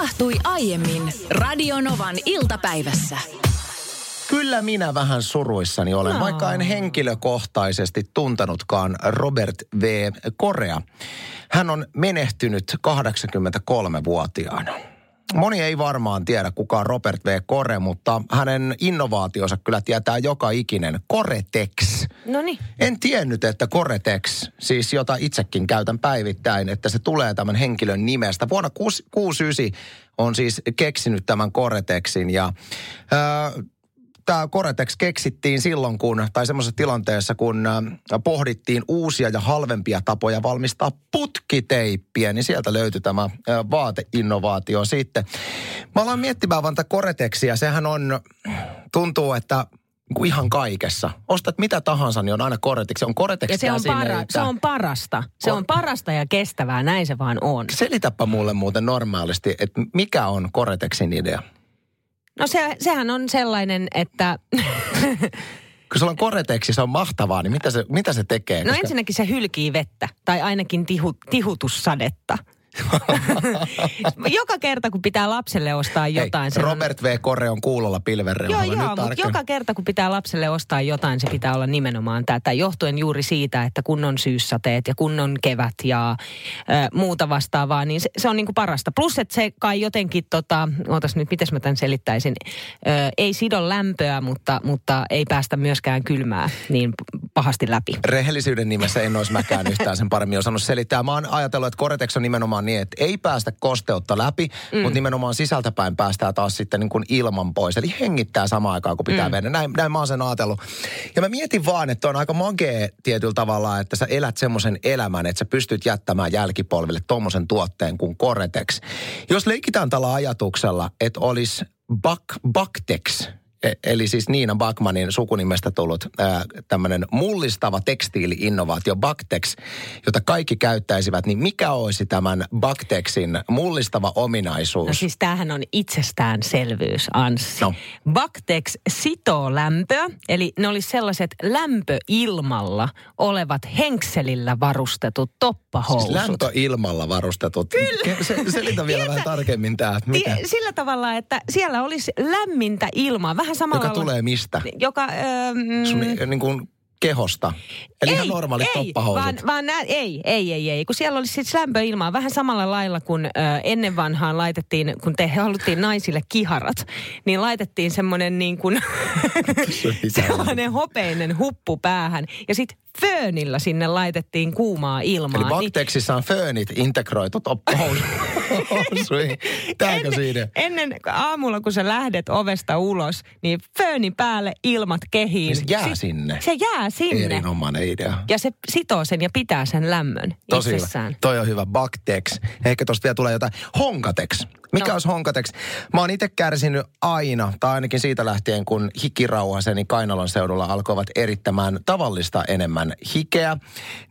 tapahtui aiemmin Radionovan iltapäivässä. Kyllä minä vähän suruissani olen, No. vaikka en henkilökohtaisesti tuntenutkaan Robert V. Korea. Hän on menehtynyt 83-vuotiaana. Moni ei varmaan tiedä, kuka on Robert V. Kore, mutta hänen innovaationsa kyllä tietää joka ikinen. Koretex. No niin. En tiennyt, että Koretex, siis jota itsekin käytän päivittäin, että se tulee tämän henkilön nimestä. Vuonna 69 on siis keksinyt tämän Koretexin ja äh, tämä Koretex keksittiin silloin, kun, tai semmoisessa tilanteessa, kun äh, pohdittiin uusia ja halvempia tapoja valmistaa putkiteippiä, niin sieltä löytyi tämä äh, vaateinnovaatio sitten. Mä aloin miettimään vaan tätä Koretexia, sehän on, tuntuu, että niin kuin ihan kaikessa. Ostat mitä tahansa, niin on aina Koretex. On Koretex Ja se on, para, että- se on parasta. Se on parasta ja kestävää, näin se vaan on. Selitäpä mulle muuten normaalisti, että mikä on Koretexin idea? No se, sehän on sellainen, että... Kun sulla on Koretexi, se on mahtavaa, niin mitä se, mitä se tekee? No ensinnäkin se hylkii vettä, tai ainakin tihu, tihutussadetta. joka kerta, kun pitää lapselle ostaa jotain... Hei, sen on- Robert V. Kore on kuulolla pilvenreunalla. Joo, joo, mutta joka kerta kun pitää lapselle ostaa jotain, se pitää olla nimenomaan tätä. Johtuen juuri siitä, että kun on syyssateet ja kun on kevät ja ö, muuta vastaavaa, niin se, se on niinku parasta. Plus, että se kai jotenkin, tota, ootas nyt, miten mä tämän selittäisin, ö, ei sido lämpöä, mutta, mutta ei päästä myöskään kylmää niin pahasti läpi. Rehellisyyden nimessä en olisi mäkään yhtään sen paremmin osannut selittää. Mä oon ajatellut, että Koretex on nimenomaan niin, että ei päästä kosteutta läpi, mm. mutta nimenomaan sisältäpäin päästään taas sitten niin kuin ilman pois. Eli hengittää samaan aikaan, kun pitää mm. mennä. Näin, näin mä oon sen ajatellut. Ja mä mietin vaan, että on aika magee tietyllä tavalla, että sä elät semmoisen elämän, että sä pystyt jättämään jälkipolville tommosen tuotteen kuin Koretex. Jos leikitään tällä ajatuksella, että olisi Bak, Baktex, Eli siis Niina Bakmanin sukunimestä tullut tämmöinen mullistava tekstiili-innovaatio Baktex, jota kaikki käyttäisivät, niin mikä olisi tämän Baktexin mullistava ominaisuus? No siis tämähän on itsestäänselvyys, Anssi. No. Baktex sitoo lämpöä, eli ne olisi sellaiset lämpöilmalla olevat henkselillä varustetut toppahousut. Siis lämpöilmalla varustetut. Kyllä. Se, selitä vielä vähän tarkemmin tämä, mitä, Sillä tavalla, että siellä olisi lämmintä ilmaa, vähän samalla joka tulee mistä? Joka, öö, mm, Sun niin kuin kehosta. Eli ihan normaalit ei, toppahousut. Vaan, vaan nää, ei, ei, ei, ei. Kun siellä olisi siis lämpöilmaa vähän samalla lailla kuin ö, ennen vanhaan laitettiin, kun te haluttiin naisille kiharat, niin laitettiin semmoinen niin kuin, sellainen hopeinen huppu päähän. Ja sitten föönillä sinne laitettiin kuumaa ilmaa. Eli Niin- Bakteksissa on föönit integroitu Tääkö siinä? ennen aamulla, kun sä lähdet ovesta ulos, niin fööni päälle ilmat kehiin. Se jää sinne. Se jää sinne. Erinomainen idea. Ja se sitoo sen ja pitää sen lämmön Tosi itsessään. hyvä. Toi on hyvä. Baktex. Ehkä tosta vielä tulee jotain. Honkatex. Mikä No. olisi Honkatex? Mä oon itse kärsinyt aina, tai ainakin siitä lähtien, kun hikirauhaseni Kainalon seudulla alkoivat erittämään tavallista enemmän hikeä,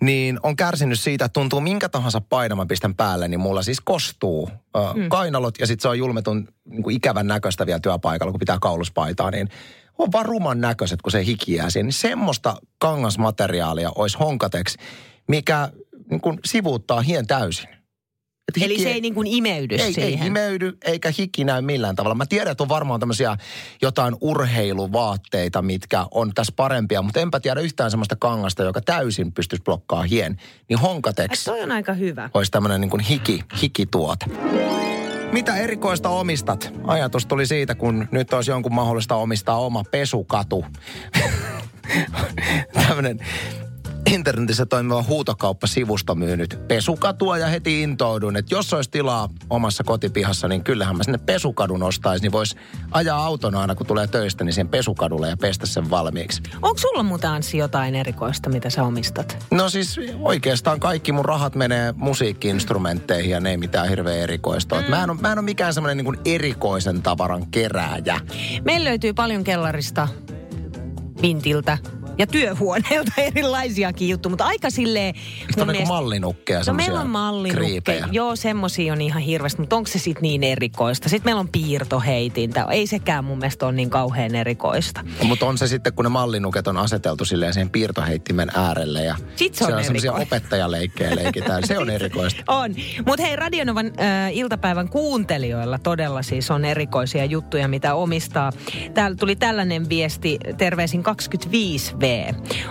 niin on kärsinyt siitä, että tuntuu minkä tahansa painon mä pistän päälle, niin mulla siis kostuu äh, Hmm. kainalot, ja sitten se on julmetun niin kuin ikävän näköistä vielä työpaikalla, kun pitää kauluspaitaa, niin on vaan ruman näköiset, kun se hiki jää siihen. Niin semmoista kangasmateriaalia olisi Honkatex, mikä niin kuin sivuuttaa hien täysin. Et Eli hiki se ei niin kuin imeydy ei, siihen. ei imeydy eikä hiki näy millään tavalla. Mä tiedän, että on varmaan tämmöisiä jotain urheiluvaatteita, mitkä on tässä parempia, mutta enpä tiedä yhtään semmoista kangasta, joka täysin pystyisi blokkaamaan hien. Niin Ai, Honkatex toi on aika hyvä. olisi tämmöinen niin kuin hiki, hikituote. Mitä erikoista omistat? Ajatus tuli siitä, kun nyt olisi jonkun mahdollista omistaa oma pesukatu. Tämmöinen internetissä toimiva huutokauppasivusto myynyt pesukatua ja heti intouduin, että jos olisi tilaa omassa kotipihassa, niin kyllähän mä sinne pesukadun ostaisi, niin voisi ajaa auton aina kun tulee töistä, niin siihen pesukadulle ja pestä sen valmiiksi. Onko sulla muuten Anssi jotain erikoista, mitä sä omistat? No siis oikeastaan kaikki mun rahat menee musiikkiinstrumentteihin ja ne ei mitään hirveän erikoista. Mm. Mä, en ole, mä en ole mikään semmoinen niin kuin erikoisen tavaran kerääjä. Meillä löytyy paljon kellarista, vintiltä, Ja työhuoneelta erilaisiakin juttuja, mutta aika silleen... Sitten on niinku mallinukkeja, No meillä on mallinukkeja. Joo, semmosia on ihan hirveästi, mutta onko se sitten niin erikoista? Sitten meillä on piirtoheitintä. Ei sekään mun mielestä ole niin kauhean erikoista. No, mutta on se sitten, kun ne mallinuket on aseteltu silleen siihen piirtoheittimen äärelle ja Sit se on, on semmoisia opettajaleikkejä leikitään. Se on erikoista. On. Mutta hei, Radionovan äh, iltapäivän kuuntelijoilla todella siis on erikoisia juttuja, mitä omistaa. Täällä tuli tällainen viesti, terveisin 25V.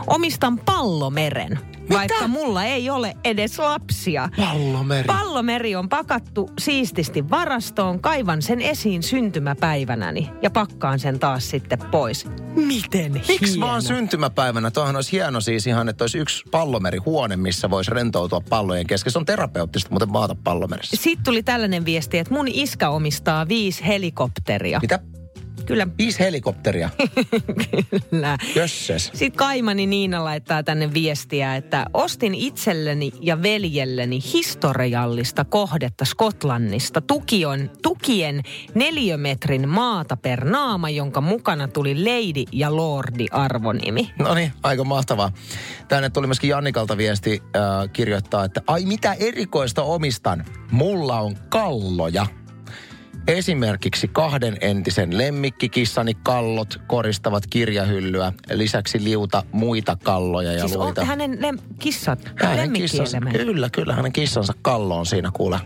Omistan pallomeren, Mitä? vaikka mulla ei ole edes lapsia. Pallomeri. Pallomeri on pakattu siististi varastoon, kaivan sen esiin syntymäpäivänäni ja pakkaan sen taas sitten pois. Miten Miksi vaan syntymäpäivänä? Tuohan olisi hieno siis ihan, että olisi yksi pallomerihuone, missä voisi rentoutua pallojen kesken. Se on terapeuttista muuten maata pallomerissä. Sitten tuli tällainen viesti, että mun iskä omistaa viisi helikopteria. Mitä? Kyllä, Viisi helikopteria. kyllä. Jösses. Sitten Kaimani Niina laittaa tänne viestiä, että ostin itselleni ja veljelleni historiallista kohdetta Skotlannista. Tuki on, tukien neliömetrin maata per naama, jonka mukana tuli Lady ja Lordi arvonimi. No niin, aika mahtavaa. Tänne tuli myöskin Jannikalta viesti äh, kirjoittaa, että ai mitä erikoista omistan. Mulla on kalloja. Esimerkiksi kahden entisen lemmikkikissani kallot koristavat kirjahyllyä. Lisäksi liuta muita kalloja ja Siis luita. on hänen lem- kissat, Hänen kissansa, kyllä, kyllä, hänen kissansa kallo on siinä kuule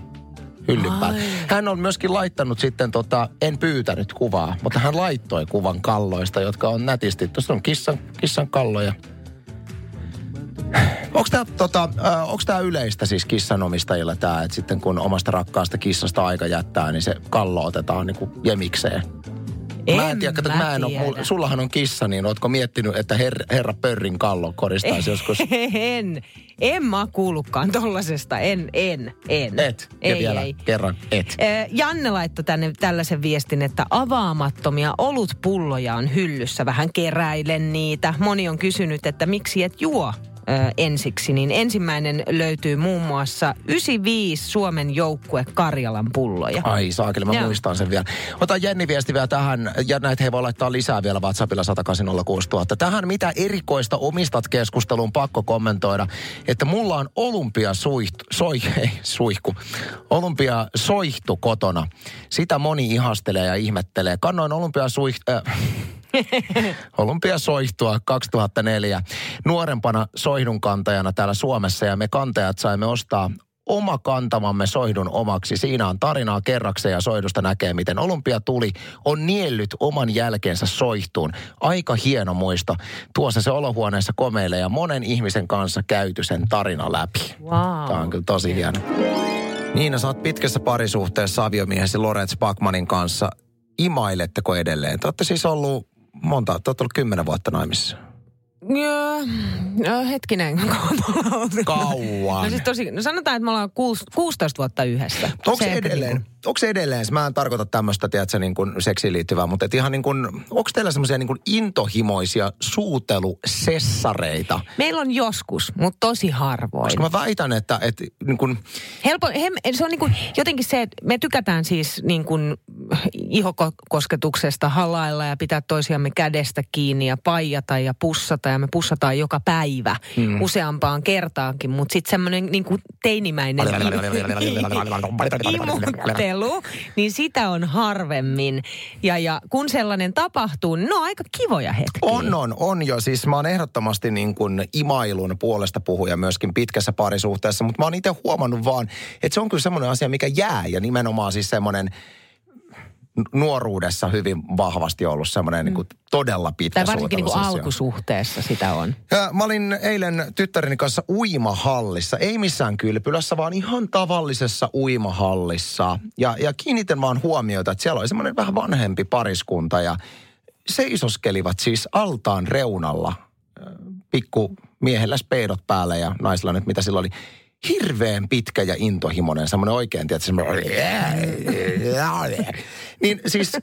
hyllyn päällä. Hän on myöskin laittanut sitten, tota, en pyytänyt kuvaa, mutta hän laittoi kuvan kalloista, jotka on nätisti. Tuossa on kissan, kissan kalloja. Onko tämä tota, äh, yleistä siis kissanomistajilla tämä, että sitten kun omasta rakkaasta kissasta aika jättää, niin se kallo otetaan niinku jemikseen? mä en tiedä, kato, mä mä en tiedä. mul, sullahan on kissa, niin ootko miettinyt, että her, herra Pörrin kallo koristaisi joskus? En. En mä kuullutkaan tollasesta. En, en, en. Et. Ja ei, vielä ei. kerran et. Janne laittoi tänne tällaisen viestin, että avaamattomia olutpulloja on hyllyssä. Vähän keräilen niitä. Moni on kysynyt, että miksi et juo ö, ensiksi. Niin ensimmäinen löytyy muun muassa 95 Suomen joukkue Karjalan pulloja. Ai saakeli, mä Joo. muistan sen vielä. Ota Jenni viesti vielä tähän, ja näitä he voi laittaa lisää vielä WhatsAppilla 1806000. Tähän mitä erikoista omistat keskusteluun pakko kommentoida, että mulla on olympia suihtu, soi, ei, suihku, olympia soihtu kotona. Sitä moni ihastelee ja ihmettelee. Kannoin olympia suihtu, äh, Olympiasoihtua 2004 nuorempana soihdun kantajana täällä Suomessa ja me kantajat saimme ostaa oma kantamamme soihdun omaksi. Siinä on tarinaa kerrakseen ja soihdusta näkee, miten Olympia tuli, on niellyt oman jälkeensä soihtuun. Aika hieno muisto. Tuossa se olohuoneessa komeilee ja monen ihmisen kanssa käyty sen tarina läpi. Wow. Tämä on kyllä tosi hieno. Niina, sä oot pitkässä parisuhteessa aviomiehesi Lorenz Backmanin kanssa. Imailetteko edelleen? Te olette siis ollut monta, te ollut kymmenen vuotta naimisissa. Joo, no, hetkinen, kauan? Kauan. No siis tosi, no sanotaan, että me ollaan kuus, 16 vuutta yhdessä. Onko se edelleen, onko se edelleen, mä en tarkoita tämmöistä, tiedätkö, niin kuin seksiin liittyvää, mutta et ihan niin kuin, onko teillä semmoisia niin kuin intohimoisia suutelusessareita? Meillä on joskus, mutta tosi harvoin. Koska mä väitän, että, että niin kuin, Helpo, hem, se on niin kuin, jotenkin se, että me tykätään siis niin kuin ihokosketuksesta halailla ja pitää toisiamme kädestä kiinni ja paijata ja pussata ja me pussataan joka päivä mm. useampaan kertaankin, mutta sitten semmoinen niin kuin teinimäinen imuttelu, niin sitä on harvemmin. Ja, ja kun sellainen tapahtuu, niin ne on aika kivoja hetkiä. On, on, on jo. Siis mä oon ehdottomasti niin kuin imailun puolesta puhuja myöskin pitkässä parisuhteessa, mutta mä oon itse huomannut vaan, että se on kyllä semmoinen asia, mikä jää ja nimenomaan siis semmoinen nuoruudessa hyvin vahvasti ollut semmoinen niin kuin todella pitkä Tai varsinkin niin kuin alkusuhteessa sitä on. Ja mä olin eilen tyttäreni kanssa uimahallissa, ei missään kylpylässä, vaan ihan tavallisessa uimahallissa. Ja, ja kiinnitän vaan huomiota, että siellä oli semmoinen vähän vanhempi pariskunta ja seisoskelivat siis altaan reunalla. Pikku miehellä speedot päällä ja naisilla nyt mitä sillä oli. Hirveän pitkä ja intohimoinen, semmoinen oikein, tiedätkö, semmoinen... Niin siis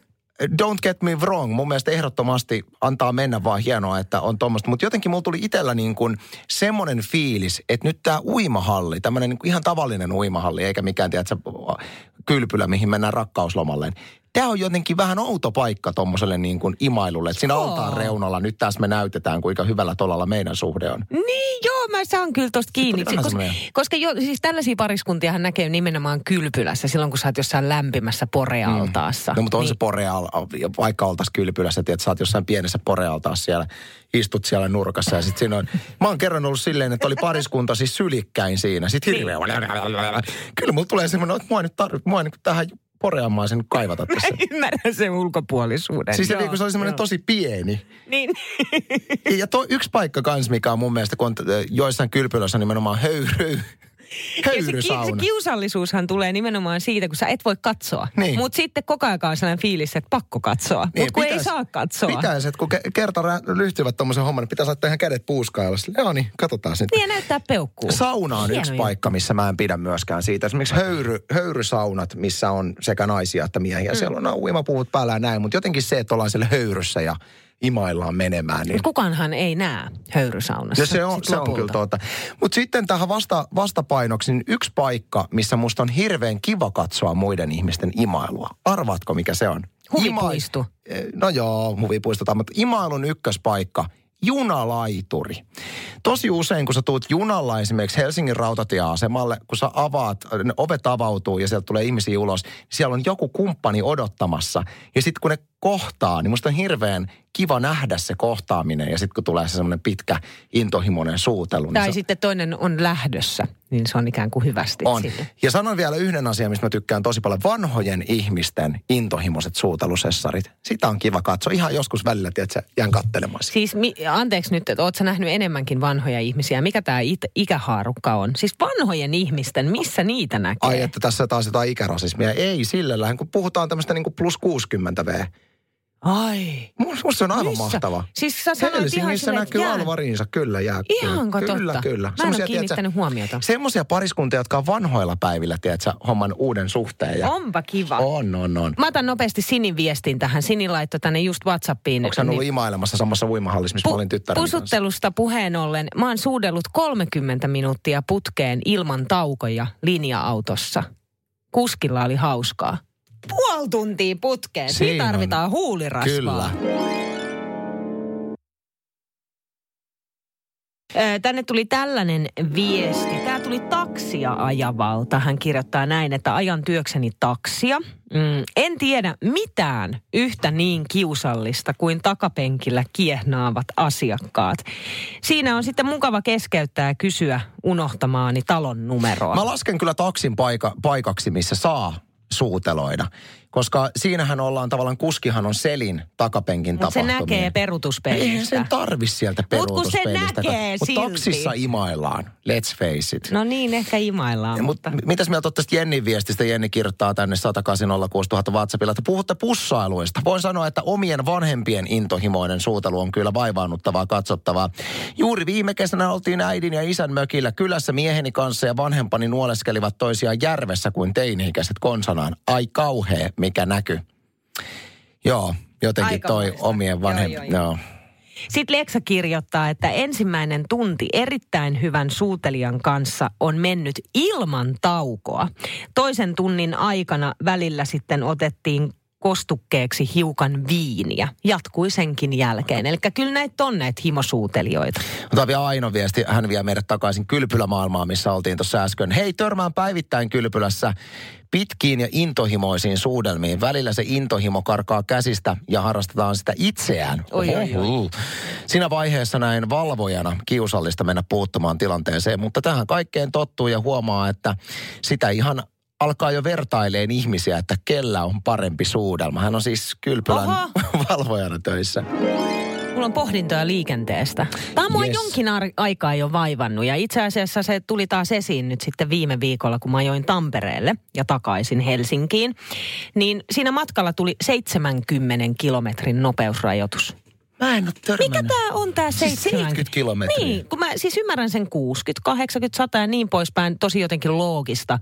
don't get me wrong, mun mielestä ehdottomasti antaa mennä vaan hienoa, että on tuommoista. Mutta jotenkin mulla tuli itsellä niin kuin semmoinen fiilis, että nyt tämä uimahalli, tämmöinen niin ihan tavallinen uimahalli, eikä mikään, tiedätkö, kylpylä, mihin mennään rakkauslomalle. Tämä on jotenkin vähän outo paikka tuommoiselle niin kuin imailulle. Että siinä Joo. altaan reunalla nyt tässä me näytetään, kuinka hyvällä tolalla meidän suhde on. Niin, joo, mä saan kyllä tosta kiinni. vähän Koska, semmoinen- koska jo, siis tällaisia pariskuntiahan näkee nimenomaan kylpylässä silloin, kun sä oot jossain lämpimässä porealtaassa. No mutta on niin, se poreal, vaikka oltaisiin kylpylässä, että sä oot jossain pienessä porealtaassa siellä, istut siellä nurkassa ja sitten siinä on, mä oon kerran ollut silleen, että oli pariskunta siis sylikkäin siinä, sitten Niin. hirveä, kyllä mulla tulee semmoinen, että mua nyt tarvitse, mua nyt tähän poreamaan sen kaivata tässä. Ymmärrän sen ulkopuolisuuden. Siis se, joo, niin, kun se oli semmoinen tosi pieni. Niin. Ja to, yksi paikka kans, mikä on mun mielestä, kun on joissain kylpylöissä nimenomaan höyry, Ja se, se höyrysauna. kiusallisuushan tulee nimenomaan siitä, kun sä et voi katsoa. Niin. Mutta sitten koko ajan on sellainen fiilis, että pakko katsoa. Niin, Mutta kun ei saa katsoa. Pitäisi, että kun ke- kerta ryhtyvät tuommoisen homman, niin pitäisi laittaa ihan kädet silleen, joo niin, katsotaan sitten. Niin ja näyttää peukkuu. Sauna on yksi Hienoja. paikka, missä mä en pidä myöskään siitä. Esimerkiksi höyry, höyrysaunat, missä on sekä naisia että miehiä. Mm. Siellä on uimapuut päällä ja näin, mutta jotenkin se, että ollaan siellä höyryssä ja imaillaan menemään. Niin Kukaanhan ei näe höyrysaunassa. ja se on, se on kyllä totta. Mutta sitten tähän vasta, vastapainoksi, niin yksi paikka, missä musta on hirveän kiva katsoa muiden ihmisten imailua. Arvaatko, mikä se on? Huvipuisto. Eh, No joo, huvipuistota, mutta imailun ykköspaikka, junalaituri. Tosi usein, kun sä tuut junalla esimerkiksi Helsingin rautatieasemalle, kun sä avaat, ne ovet avautuu ja sieltä tulee ihmisiä ulos, niin siellä on joku kumppani odottamassa. Ja sitten kun ne kohtaa, niin musta on hirveän kiva nähdä se kohtaaminen. Ja sitten kun tulee se semmoinen pitkä intohimoinen suutelu. niin Tai se, sitten toinen on lähdössä, niin se on ikään kuin hyvästi on. sinne. Ja sanon vielä yhden asian, mistä mä tykkään tosi paljon. Vanhojen ihmisten intohimoiset suutelusessarit. Sitä on kiva katsoa. Ihan joskus välillä, tiedätkö, jään katselemaan sitä. Siis mi, anteeksi nyt, että oot sä nähnyt enemmänkin vanhoja ihmisiä. Mikä tämä it, ikähaarukka on? Siis vanhojen ihmisten, missä niitä näkee? Ai, että tässä taas jotain ikärasismia. Ei sillä lailla, kun puhutaan tämmöistä niin plus 60 V. Ai. Musta se on aivan Missä? mahtava. Siis sä sanoit ihan Helsingissä että näkyy jää. alvariinsa, kyllä jää. Ihanko kyllä, totta? Kyllä, Mä en ole kiinnittänyt huomiota. Semmoisia pariskuntia, jotka on vanhoilla päivillä, tiedätkö, homman uuden suhteen. Ja Onpa kiva. on, on, on. Mä otan nopeasti Sinin viestin tähän. Sini laittoi tänne just Whatsappiin. Onko hän ollut niin- imailemassa samassa uimahallissa, missä mä olin tyttären kanssa? Pusuttelusta puheen ollen, mä oon suudellut 30 minuuttia putkeen ilman taukoja linja-autossa. Kuskilla oli hauskaa. Puoli tuntia putkeen. Siinä Siinä on. tarvitaan huulirasvaa. Kyllä. Tänne tuli tällainen viesti. Tämä tuli taksia ajavalta. Hän kirjoittaa näin, että ajan työkseni taksia. Mm, en tiedä mitään yhtä niin kiusallista kuin takapenkillä kiehnaavat asiakkaat. Siinä on sitten mukava keskeyttää ja kysyä unohtamaani talon numeroa. Mä lasken kyllä taksin paika, paikaksi, missä saa suuteloida. Koska siinähän ollaan tavallaan, kuskihan on selin takapenkin Mutta se tapahtumia. näkee Eihän perutuspeilistä. sen tarvi sieltä Mut kun se peruutuspeilistä. näkee Mutta taksissa imaillaan, let's face it. No niin, ehkä imaillaan, Ja, mutta... mutta mitäs mieltä tästä Jennin viestistä? Jenni kirjoittaa tänne 108 000 WhatsAppilla, että puhutte pussailuista. Voin sanoa, että omien vanhempien intohimoinen suutelu on kyllä vaivaannuttavaa katsottavaa. Juuri viime kesänä oltiin äidin ja isän mökillä kylässä mieheni kanssa ja vanhempani nuoleskelivat toisiaan järvessä kuin teini-ikäiset konsanaan. Ai kauhea, mikä näky. Joo, jotenkin toi Aikamoista. omien vanhempien... Joo, joo, joo. Joo. Sitten Leksa kirjoittaa, että ensimmäinen tunti erittäin hyvän suutelijan kanssa on mennyt ilman taukoa. Toisen tunnin aikana välillä sitten otettiin kostukkeeksi hiukan viiniä. Jatkui senkin jälkeen. Eli kyllä näitä on näitä himosuutelijoita. Otetaan vielä Aino viesti. Hän vie meidät takaisin kylpylämaailmaan, missä oltiin tuossa äsken. Hei, törmään päivittäin kylpylässä pitkiin ja intohimoisiin suudelmiin. Välillä se intohimo karkaa käsistä ja harrastetaan sitä itseään. Oi, oi, oi. Siinä vaiheessa näin valvojana kiusallista mennä puuttumaan tilanteeseen, mutta tähän kaikkeen tottuu ja huomaa, että sitä ihan alkaa jo vertaileen ihmisiä, että kellä on parempi suudelma. Hän on siis kylpylän Oho. valvojana töissä. Mulla on pohdintoja liikenteestä. Tämä on mua Yes. jonkin aikaa jo vaivannut ja itse asiassa se tuli taas esiin nyt sitten viime viikolla, kun mä ajoin Tampereelle ja takaisin Helsinkiin. Niin siinä matkalla tuli 70 kilometrin nopeusrajoitus. Mä en ole törmännyt. Mikä tämä on tämä Siis 70? 70 kilometriä. Niin, kun mä siis ymmärrän sen 60, 80, 100 ja niin poispäin, tosi jotenkin loogista.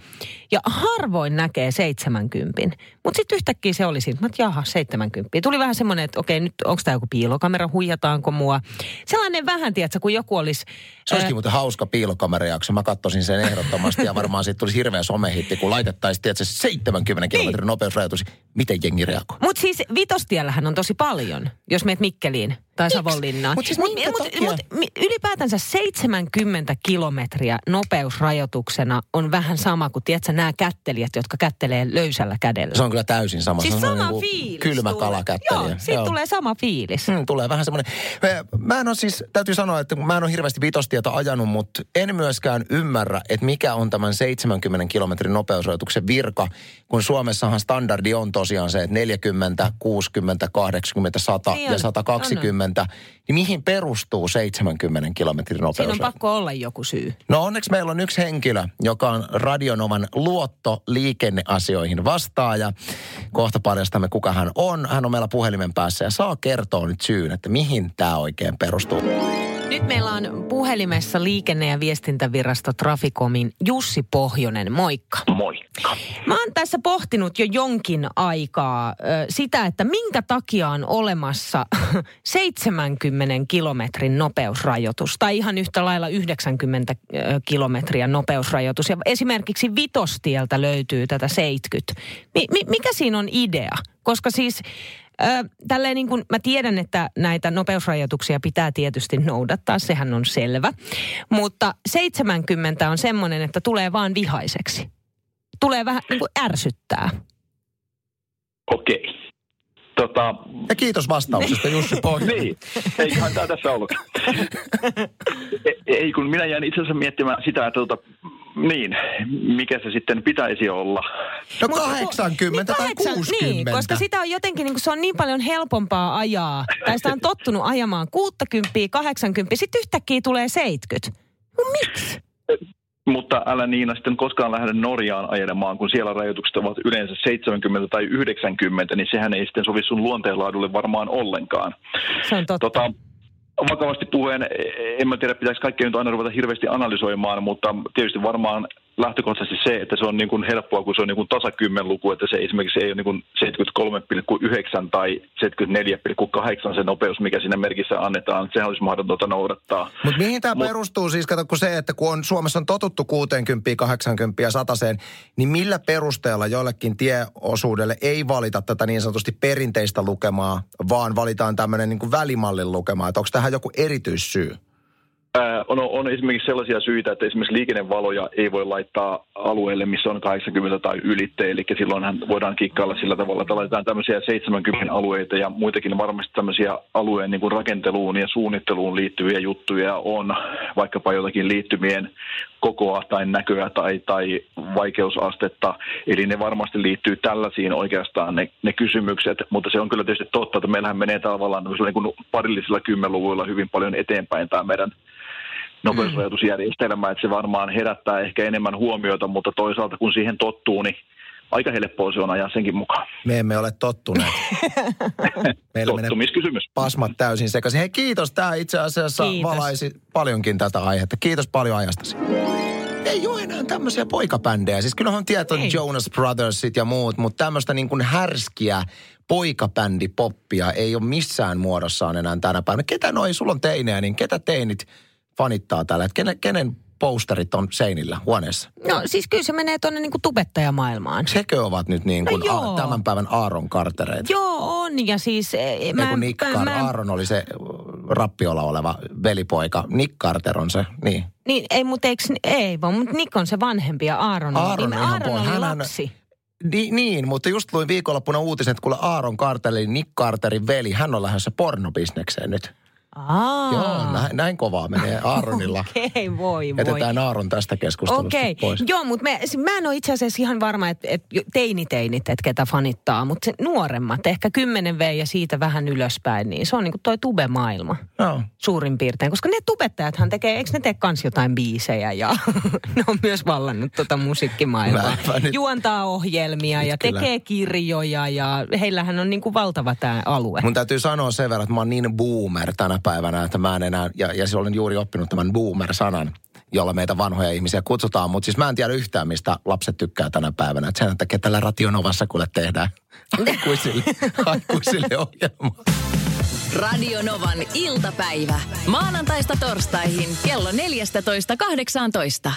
Ja harvoin näkee 70. Mutta sitten yhtäkkiä se oli siinä, että jaha, 70. Tuli vähän semmoinen, että okei, nyt onko tämä joku piilokamera, huijataanko mua. Sellainen vähän, tiedätkö, kun joku olisi... Se olisikin muuten hauska piilokamerajakso. Mä katsoisin sen ehdottomasti ja varmaan siitä tulisi hirveä somehitti, kun laitettaisiin tietysti 70 kilometrin nopeusrajoitus. miten jengi reagoi. Mutta siis vitostiellähän on tosi paljon, jos meet Mikkeliin mine. tai Savonlinnaan. Mutta siis niin, mut, mut, mut, ylipäätänsä 70 kilometriä nopeusrajoituksena on vähän sama kuin, tiedätkö, nämä kättelijät, jotka kättelee löysällä kädellä. Se on kyllä täysin sama. Siis se sama niinku fiilis. Kylmä tulee. kala kättelijä. Joo, siitä Joo. tulee sama fiilis. Hmm, tulee vähän semmoinen. Eh, mä en ole siis, täytyy sanoa, että mä en ole hirveästi vitostieto ajanut, mutta en myöskään ymmärrä, että mikä on tämän 70 kilometrin nopeusrajoituksen virka, kun Suomessahan standardi on tosiaan se, että 40, 60, 80, 100 niin ja 120 70, niin mihin perustuu 70 kilometrin nopeus? Siinä on pakko olla joku syy. No onneksi meillä on yksi henkilö, joka on Radionovan luotto liikenneasioihin vastaaja. Kohta paljastamme, kuka hän on. Hän on meillä puhelimen päässä ja saa kertoa nyt syyn, että mihin tämä oikein perustuu. Nyt meillä on puhelimessa liikenne- ja viestintävirasto Trafikomin Jussi Pohjonen. Moikka. Moikka. Mä oon tässä pohtinut jo jonkin aikaa sitä, että minkä takia on olemassa 70 kilometrin nopeusrajoitus tai ihan yhtä lailla 90 ö, kilometriä nopeusrajoitus. Ja esimerkiksi Vitostieltä löytyy tätä 70. Mi- mi- mikä siinä on idea? Koska siis Tälleen niin kuin, mä tiedän, että näitä nopeusrajoituksia pitää tietysti noudattaa, sehän on selvä. Mutta 70 on semmoinen, että tulee vaan vihaiseksi tulee vähän niin kuin ärsyttää. Okei. Tota, Ja kiitos vastauksesta Jussi Pohjonen. niin, eiköhän tämä tässä ollut. E- Ei, kun minä jään itse asiassa miettimään sitä, että tota, niin, mikä se sitten pitäisi olla. No Mut- 80 tai kahdeksan- 60. Niin, koska sitä on jotenkin, niin se on niin paljon helpompaa ajaa. Tai sitä on tottunut ajamaan 60, 80, sitten yhtäkkiä tulee 70. No miksi? Mutta älä Niina sitten koskaan lähde Norjaan ajelemaan, kun siellä rajoitukset ovat yleensä 70 tai 90, niin sehän ei sitten sovi sun luonteenlaadulle varmaan ollenkaan. Se on totta. Tota, vakavasti puheen, en mä tiedä pitäisi kaikkea nyt aina ruveta hirveästi analysoimaan, mutta tietysti varmaan lähtökohtaisesti se, että se on niin kuin helppoa, kun se on niin kuin tasakymmenluku, että se esimerkiksi ei ole niin kuin 73,9 tai 74,8 se nopeus, mikä siinä merkissä annetaan. Sehän olisi mahdotonta noudattaa. Mutta mihin tämä Mut- perustuu siis, kato kun se, että kun on, Suomessa on totuttu 60, 80 ja 100, niin millä perusteella joillekin tieosuudelle ei valita tätä niin sanotusti perinteistä lukemaa, vaan valitaan tämmöinen niin välimallin lukema, että onko tähän joku erityissyy? On, on esimerkiksi sellaisia syitä, että esimerkiksi liikennevaloja ei voi laittaa alueelle, missä on 80 tai ylitte, eli silloinhan voidaan kikkailla sillä tavalla, että laitetaan tämmöisiä 70 alueita ja muitakin varmasti tämmöisiä alueen niin kuin rakenteluun ja suunnitteluun liittyviä juttuja on, vaikkapa jotakin liittymien kokoa tai näköä tai, tai vaikeusastetta. Eli ne varmasti liittyy tällaisiin oikeastaan ne, ne kysymykset, mutta se on kyllä tietysti totta, että meillähän menee tavallaan niin kuin parillisilla kymmenluvuilla hyvin paljon eteenpäin tämä meidän nopeusrajoitusjärjestelmä, että se varmaan herättää ehkä enemmän huomiota, mutta toisaalta kun siihen tottuu, niin aika helppoa se on ajaa senkin mukaan. Me emme ole tottuneet. Meillä menee Tottumiskysymys. pasmat täysin sekaisin. Hei kiitos, tämä itse asiassa Kiitos. valaisi paljonkin tätä aihetta. Kiitos paljon ajastasi. Ei ole enää tämmöisiä poikabändejä. Siis kyllähän on tieto Ei. Jonas Brothersit ja muut, mutta tämmöistä niin kuin härskiä poikabändipoppia ei ole missään muodossaan enää tänä päivänä. Ketä noi, sulla on teinejä, niin ketä teinit fanittaa tällä? Et Kenen, kenen posterit on seinillä huoneessa? No siis kyllä se menee tuonne niin tubettajamaailmaan. Sekö ovat nyt niin kuin No a, tämän päivän Aaron Cartereita? Joo, on. Ja siis... eh, Ei Mä, kun Nick Carter, Aaron oli se rappiolla oleva velipoika. Nick Carter on se, niin. Niin, ei, mutta eiks, ei vaan, mutta Nick on se vanhempi ja Aaron, Aaron niin, Aaron oli Hänhän- lapsi. Ni, niin, mutta just luin viikonloppuna uutiset, että kuule Aaron Carter, eli Nick Carterin veli, hän on lähdössä pornobisnekseen nyt. Aa. Joo, näin, näin kovaa menee Aaronilla. Okei, okay, voi, voi. Jätetään Aaron tästä keskustelusta Okei, pois. joo, mutta mä, mä en ole itse asiassa ihan varma, että, että teiniteinit, että ketä fanittaa, mutta se nuoremmat, ehkä 10 V ja siitä vähän ylöspäin, niin se on niinku toi tube-maailma Joo. suurin piirtein. Koska ne tubettajathan tekee, eikö ne tee kans jotain biisejä ja ne on myös vallannut tota musiikkimaailmaa. Mä- mä nyt- Juontaa ohjelmia ja Nyt kyllä. tekee kirjoja ja heillähän on niinku valtava tämä alue. Mun täytyy sanoa sen verran, että mä oon niin boomer tänä päivänä, että mä en enää, ja, ja siis olen juuri oppinut tämän boomer-sanan, jolla meitä vanhoja ihmisiä kutsutaan. Mutta siis mä en tiedä yhtään, mistä lapset tykkää tänä päivänä. Että sen takia tällä Rationovassa kuule tehdään aikuisille, aikuisille ohjelma. Radio Novan iltapäivä. Maanantaista torstaihin kello 14.18.